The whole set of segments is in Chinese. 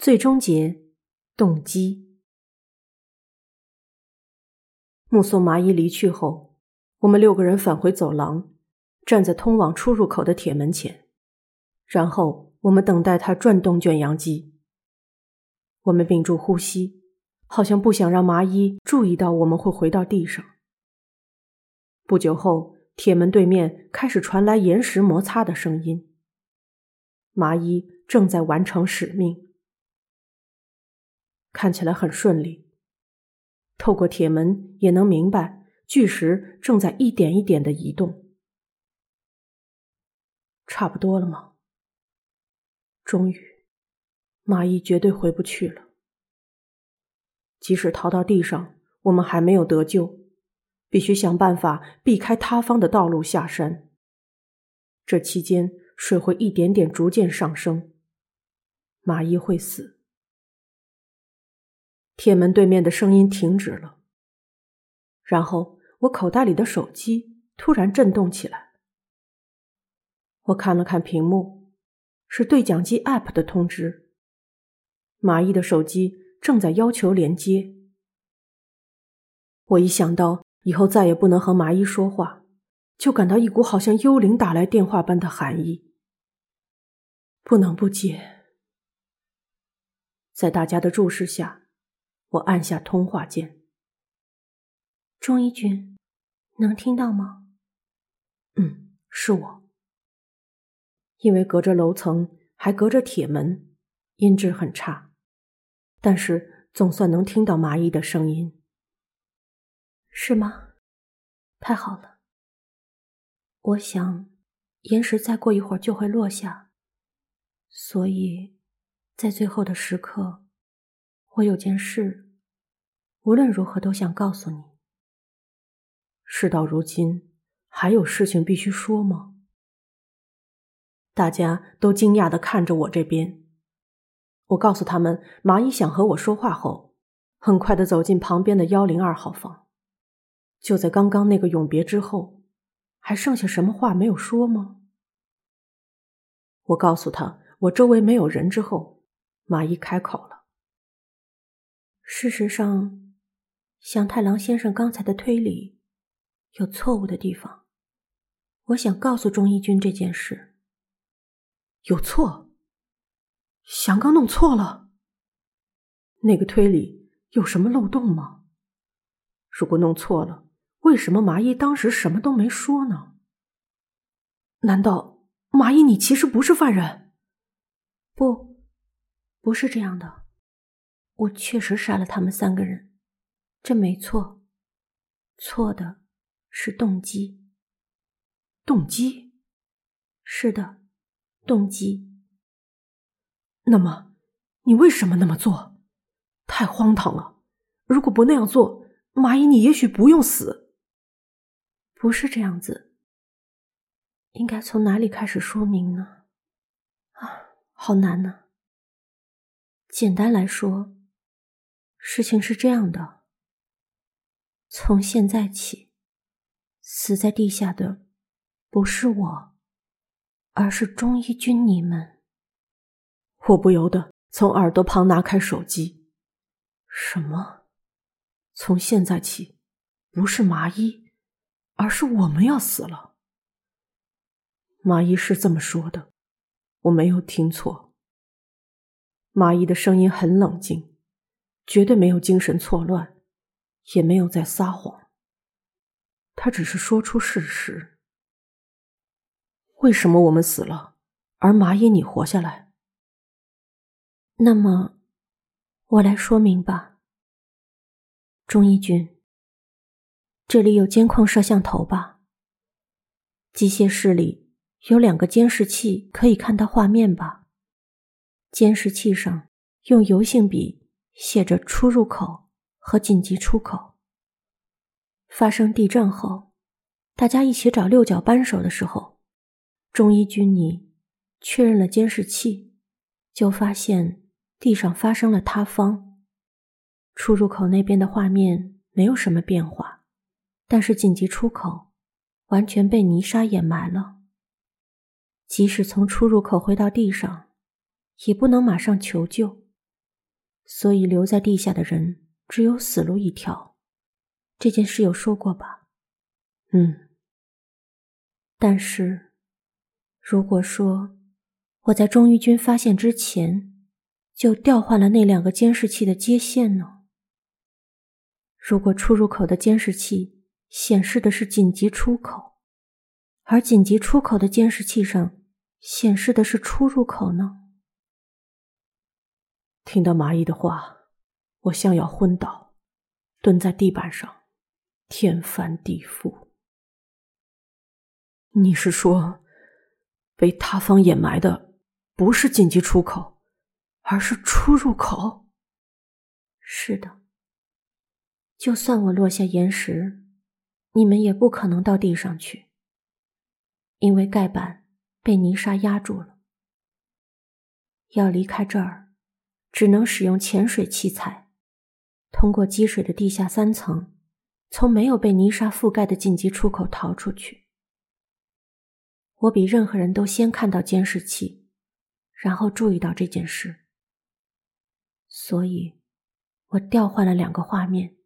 最终结，动机。目送麻衣离去后，我们六个人返回走廊，站在通往出入口的铁门前，然后我们等待他转动卷扬机。我们屏住呼吸，好像不想让麻衣注意到我们会回到地上。不久后，铁门对面开始传来岩石摩擦的声音。麻衣正在完成使命。看起来很顺利。透过铁门也能明白，巨石正在一点一点的移动。差不多了吗？终于，马伊绝对回不去了。即使逃到地上，我们还没有得救，必须想办法避开塌方的道路下山。这期间，水会一点点逐渐上升，马伊会死。铁门对面的声音停止了，然后我口袋里的手机突然震动起来。我看了看屏幕，是对讲机 App 的通知。马伊的手机正在要求连接。我一想到以后再也不能和麻衣说话，就感到一股好像幽灵打来电话般的寒意。不能不接。在大家的注视下。我按下通话键。钟一军，能听到吗？嗯，是我。因为隔着楼层，还隔着铁门，音质很差，但是总算能听到麻衣的声音。是吗？太好了。我想，岩石再过一会儿就会落下，所以在最后的时刻。我有件事，无论如何都想告诉你。事到如今，还有事情必须说吗？大家都惊讶的看着我这边。我告诉他们，麻衣想和我说话后，很快的走进旁边的幺零二号房。就在刚刚那个永别之后，还剩下什么话没有说吗？我告诉他我周围没有人之后，麻衣开口了。事实上，祥太郎先生刚才的推理有错误的地方。我想告诉钟义军这件事。有错？祥刚弄错了？那个推理有什么漏洞吗？如果弄错了，为什么麻衣当时什么都没说呢？难道麻衣你其实不是犯人？不，不是这样的。我确实杀了他们三个人，这没错。错的是动机。动机？是的，动机。那么，你为什么那么做？太荒唐了！如果不那样做，蚂蚁你也许不用死。不是这样子。应该从哪里开始说明呢？啊，好难呢。简单来说。事情是这样的：从现在起，死在地下的不是我，而是中医军你们。我不由得从耳朵旁拿开手机。什么？从现在起，不是麻衣，而是我们要死了？麻衣是这么说的，我没有听错。麻衣的声音很冷静。绝对没有精神错乱，也没有在撒谎。他只是说出事实。为什么我们死了，而麻衣你活下来？那么，我来说明吧。钟义军，这里有监控摄像头吧？机械室里有两个监视器，可以看到画面吧？监视器上用油性笔。写着出入口和紧急出口。发生地震后，大家一起找六角扳手的时候，中医君你确认了监视器，就发现地上发生了塌方。出入口那边的画面没有什么变化，但是紧急出口完全被泥沙掩埋了。即使从出入口回到地上，也不能马上求救。所以留在地下的人只有死路一条。这件事有说过吧？嗯。但是，如果说我在钟玉君发现之前就调换了那两个监视器的接线呢？如果出入口的监视器显示的是紧急出口，而紧急出口的监视器上显示的是出入口呢？听到麻衣的话，我像要昏倒，蹲在地板上，天翻地覆。你是说，被塌方掩埋的不是紧急出口，而是出入口？是的。就算我落下岩石，你们也不可能到地上去，因为盖板被泥沙压住了。要离开这儿，只能使用潜水器材，通过积水的地下三层，从没有被泥沙覆盖的紧急出口逃出去。我比任何人都先看到监视器，然后注意到这件事，所以我调换了两个画面。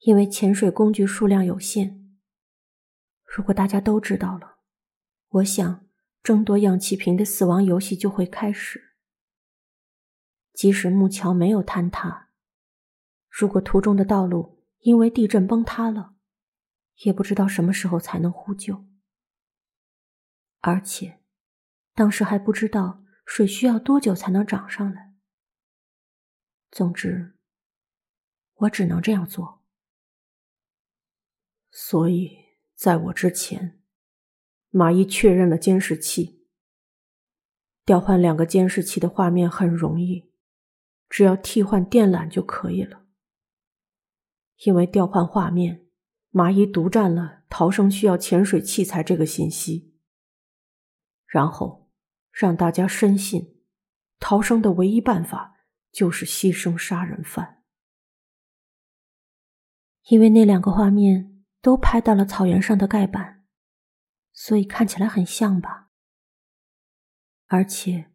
因为潜水工具数量有限，如果大家都知道了，我想争夺氧气瓶的死亡游戏就会开始。即使木桥没有坍塌，如果途中的道路因为地震崩塌了，也不知道什么时候才能呼救。而且，当时还不知道水需要多久才能涨上来。总之，我只能这样做。所以，在我之前，马伊确认了监视器。调换两个监视器的画面很容易，只要替换电缆就可以了。因为调换画面，麻衣独占了逃生需要潜水器材这个信息，然后让大家深信，逃生的唯一办法就是牺牲杀人犯。因为那两个画面。都拍到了草原上的盖板，所以看起来很像吧。而且，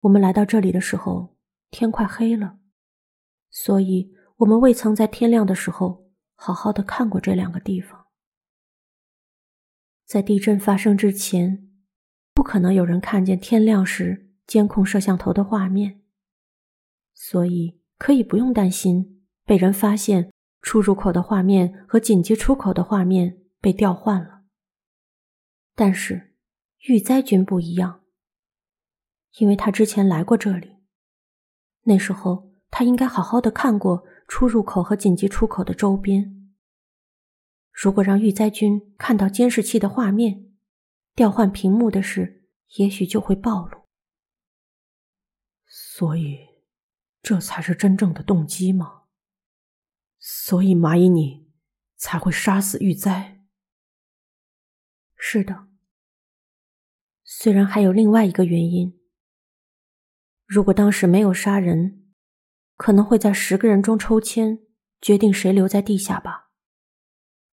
我们来到这里的时候天快黑了，所以我们未曾在天亮的时候好好的看过这两个地方。在地震发生之前，不可能有人看见天亮时监控摄像头的画面，所以可以不用担心被人发现。出入口的画面和紧急出口的画面被调换了，但是玉灾君不一样，因为他之前来过这里，那时候他应该好好的看过出入口和紧急出口的周边。如果让玉灾君看到监视器的画面，调换屏幕的事也许就会暴露。所以，这才是真正的动机吗？所以，蚂蚁你才会杀死玉哉。是的，虽然还有另外一个原因。如果当时没有杀人，可能会在十个人中抽签决定谁留在地下吧。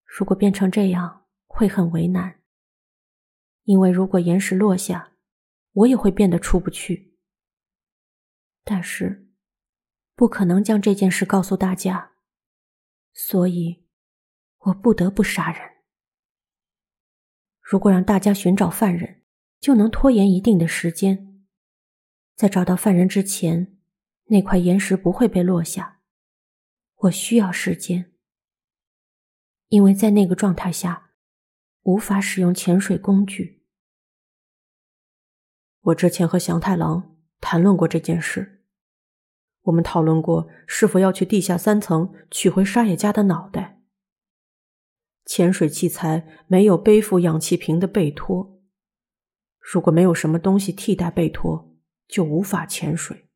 如果变成这样，会很为难。因为如果岩石落下，我也会变得出不去。但是，不可能将这件事告诉大家。所以，我不得不杀人。如果让大家寻找犯人，就能拖延一定的时间。在找到犯人之前，那块岩石不会被落下。我需要时间，因为在那个状态下，无法使用潜水工具。我之前和祥太郎谈论过这件事。我们讨论过是否要去地下三层取回沙野家的脑袋。潜水器材没有背负氧气瓶的背托，如果没有什么东西替代背托，就无法潜水。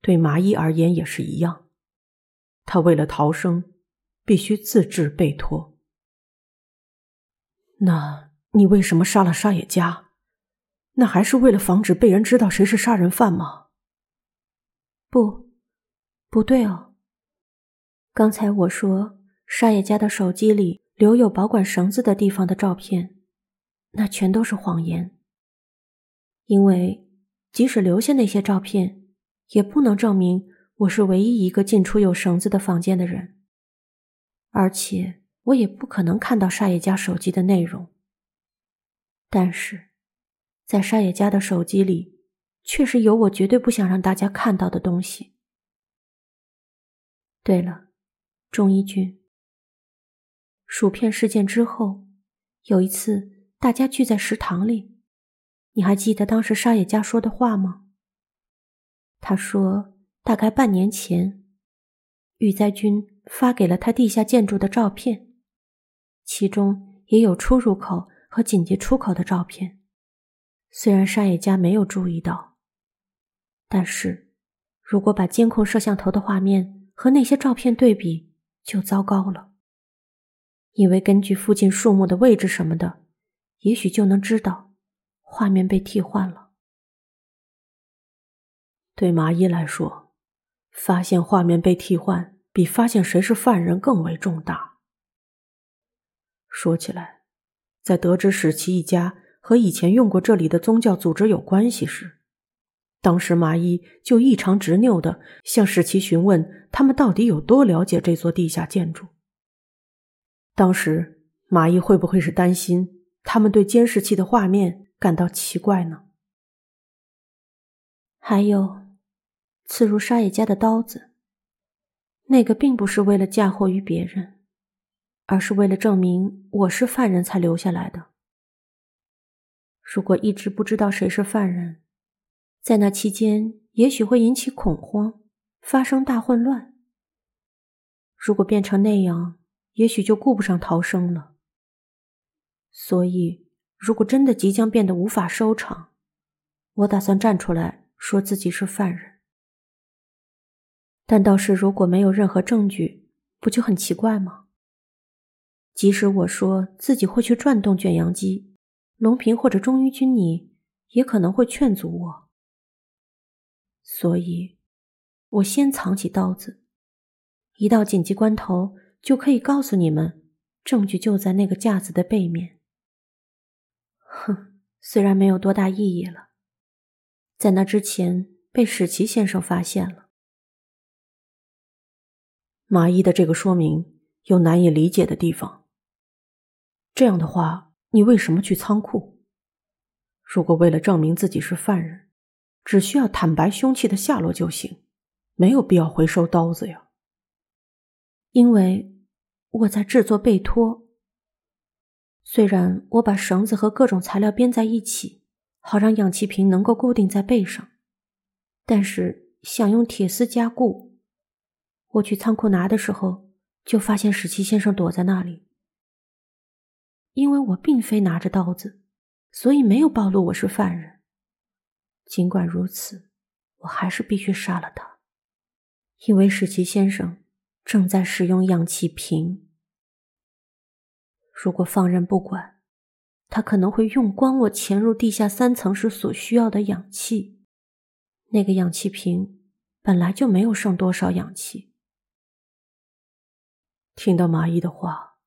对麻衣而言也是一样，他为了逃生，必须自制背托。那你为什么杀了沙野家？那还是为了防止被人知道谁是杀人犯吗？不，不对哦。刚才我说沙野家的手机里留有保管绳子的地方的照片，那全都是谎言。因为即使留下那些照片，也不能证明我是唯一一个进出有绳子的房间的人，而且我也不可能看到沙野家手机的内容。但是，在沙野家的手机里，确实有我绝对不想让大家看到的东西。对了，钟一君，薯片事件之后，有一次大家聚在食堂里，你还记得当时沙野家说的话吗？他说，大概半年前，玉灾君发给了他地下建筑的照片，其中也有出入口和紧急出口的照片。虽然沙野家没有注意到，但是如果把监控摄像头的画面。和那些照片对比就糟糕了，因为根据附近树木的位置什么的，也许就能知道画面被替换了。对麻衣来说，发现画面被替换比发现谁是犯人更为重大。说起来，在得知史奇一家和以前用过这里的宗教组织有关系时，当时麻衣就异常执拗的向史奇询问他们到底有多了解这座地下建筑。当时麻衣会不会是担心他们对监视器的画面感到奇怪呢？还有，刺入沙野家的刀子，那个并不是为了嫁祸于别人，而是为了证明我是犯人才留下来的。如果一直不知道谁是犯人，在那期间，也许会引起恐慌，发生大混乱。如果变成那样，也许就顾不上逃生了。所以，如果真的即将变得无法收场，我打算站出来说自己是犯人。但倒是如果没有任何证据，不就很奇怪吗？即使我说自己会去转动卷扬机，龙平或者忠于君你也可能会劝阻我。所以，我先藏起刀子，一到紧急关头就可以告诉你们，证据就在那个架子的背面。哼，虽然没有多大意义了，在那之前被史奇先生发现了。马伊的这个说明有难以理解的地方。这样的话，你为什么去仓库？如果为了证明自己是犯人？只需要坦白凶器的下落就行，没有必要回收刀子呀。因为我在制作背托。虽然我把绳子和各种材料编在一起，好让氧气瓶能够固定在背上，但是想用铁丝加固。我去仓库拿的时候，就发现史奇先生躲在那里。因为我并非拿着刀子，所以没有暴露我是犯人。尽管如此，我还是必须杀了他，因为史奇先生正在使用氧气瓶。如果放任不管，他可能会用光我潜入地下三层时所需要的氧气。那个氧气瓶本来就没有剩多少氧气。听到麻衣的话，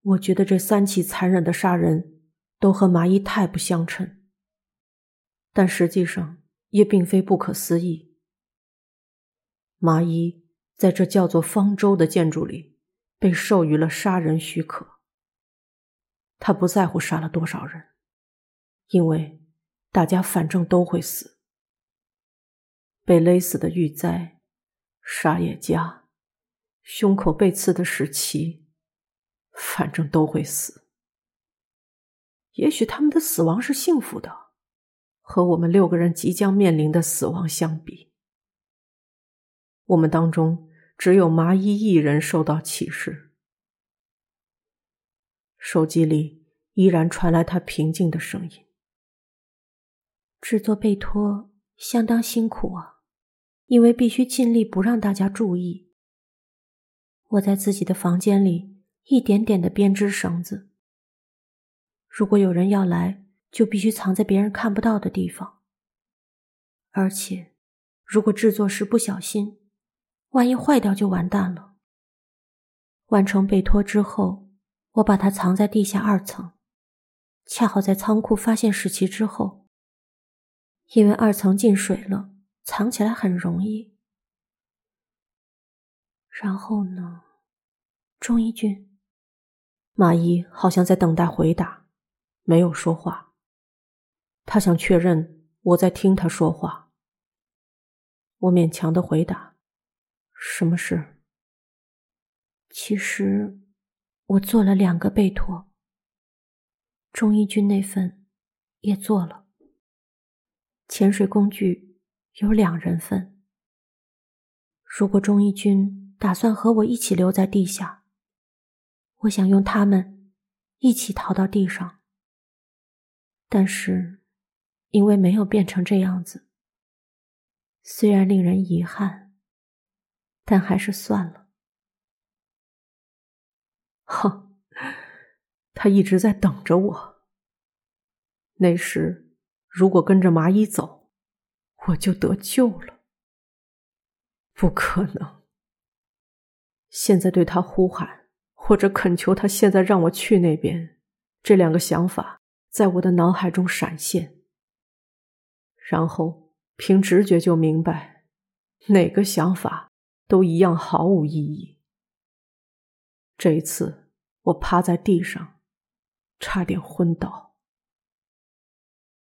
我觉得这三起残忍的杀人都和麻衣太不相称。但实际上也并非不可思议。麻衣在这叫做方舟的建筑里被授予了杀人许可。他不在乎杀了多少人，因为大家反正都会死。被勒死的玉哉、沙野家，胸口被刺的史奇，反正都会死。也许他们的死亡是幸福的。和我们六个人即将面临的死亡相比，我们当中只有麻衣一人受到启示。手机里依然传来他平静的声音：“制作背托相当辛苦啊，因为必须尽力不让大家注意。我在自己的房间里一点点的编织绳子。如果有人要来。”就必须藏在别人看不到的地方，而且，如果制作时不小心，万一坏掉就完蛋了。完成背托之后，我把它藏在地下二层，恰好在仓库发现史奇之后，因为二层进水了，藏起来很容易。然后呢，钟义俊，马伊好像在等待回答，没有说话。他想确认我在听他说话。我勉强的回答：“什么事？”其实，我做了两个背托。钟义军那份也做了。潜水工具有两人份。如果钟义军打算和我一起留在地下，我想用他们一起逃到地上。但是，因为没有变成这样子，虽然令人遗憾，但还是算了。哼，他一直在等着我。那时，如果跟着麻衣走，我就得救了。不可能。现在对他呼喊，或者恳求他现在让我去那边，这两个想法在我的脑海中闪现，然后凭直觉就明白，哪个想法都一样毫无意义。这一次，我趴在地上，差点昏倒。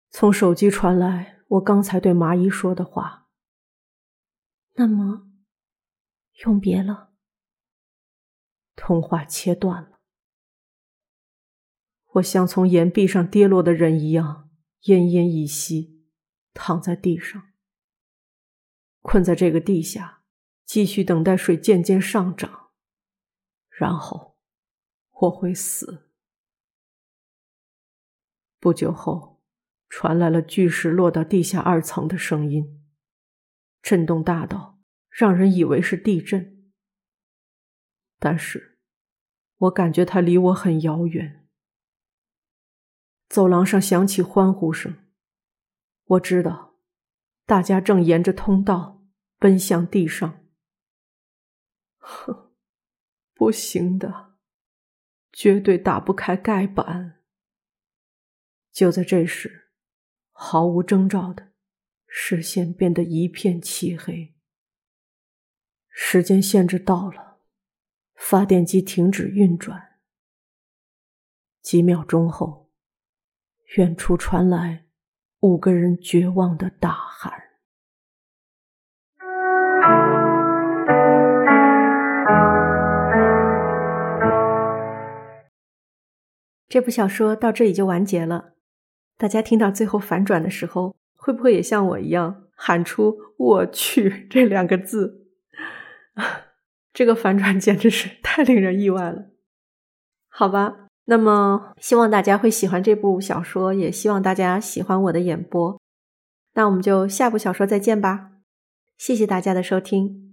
从手机传来我刚才对麻衣说的话。那么，永别了。通话切断了。我像从岩壁上跌落的人一样，奄奄一息，躺在地上，困在这个地下，继续等待水渐渐上涨。然后我会死。不久后，传来了巨石落到地下二层的声音，震动大到让人以为是地震。但是，我感觉它离我很遥远。走廊上响起欢呼声，我知道，大家正沿着通道奔向地上。哼。不行的，绝对打不开盖板。就在这时，毫无征兆的，视线变得一片漆黑。时间限制到了，发电机停止运转。几秒钟后，远处传来五个人绝望的大喊。这部小说到这里就完结了。大家听到最后反转的时候，会不会也像我一样喊出“我去”这两个字？这个反转简直是太令人意外了。好吧，那么希望大家会喜欢这部小说，也希望大家喜欢我的演播。那我们就下部小说再见吧。谢谢大家的收听。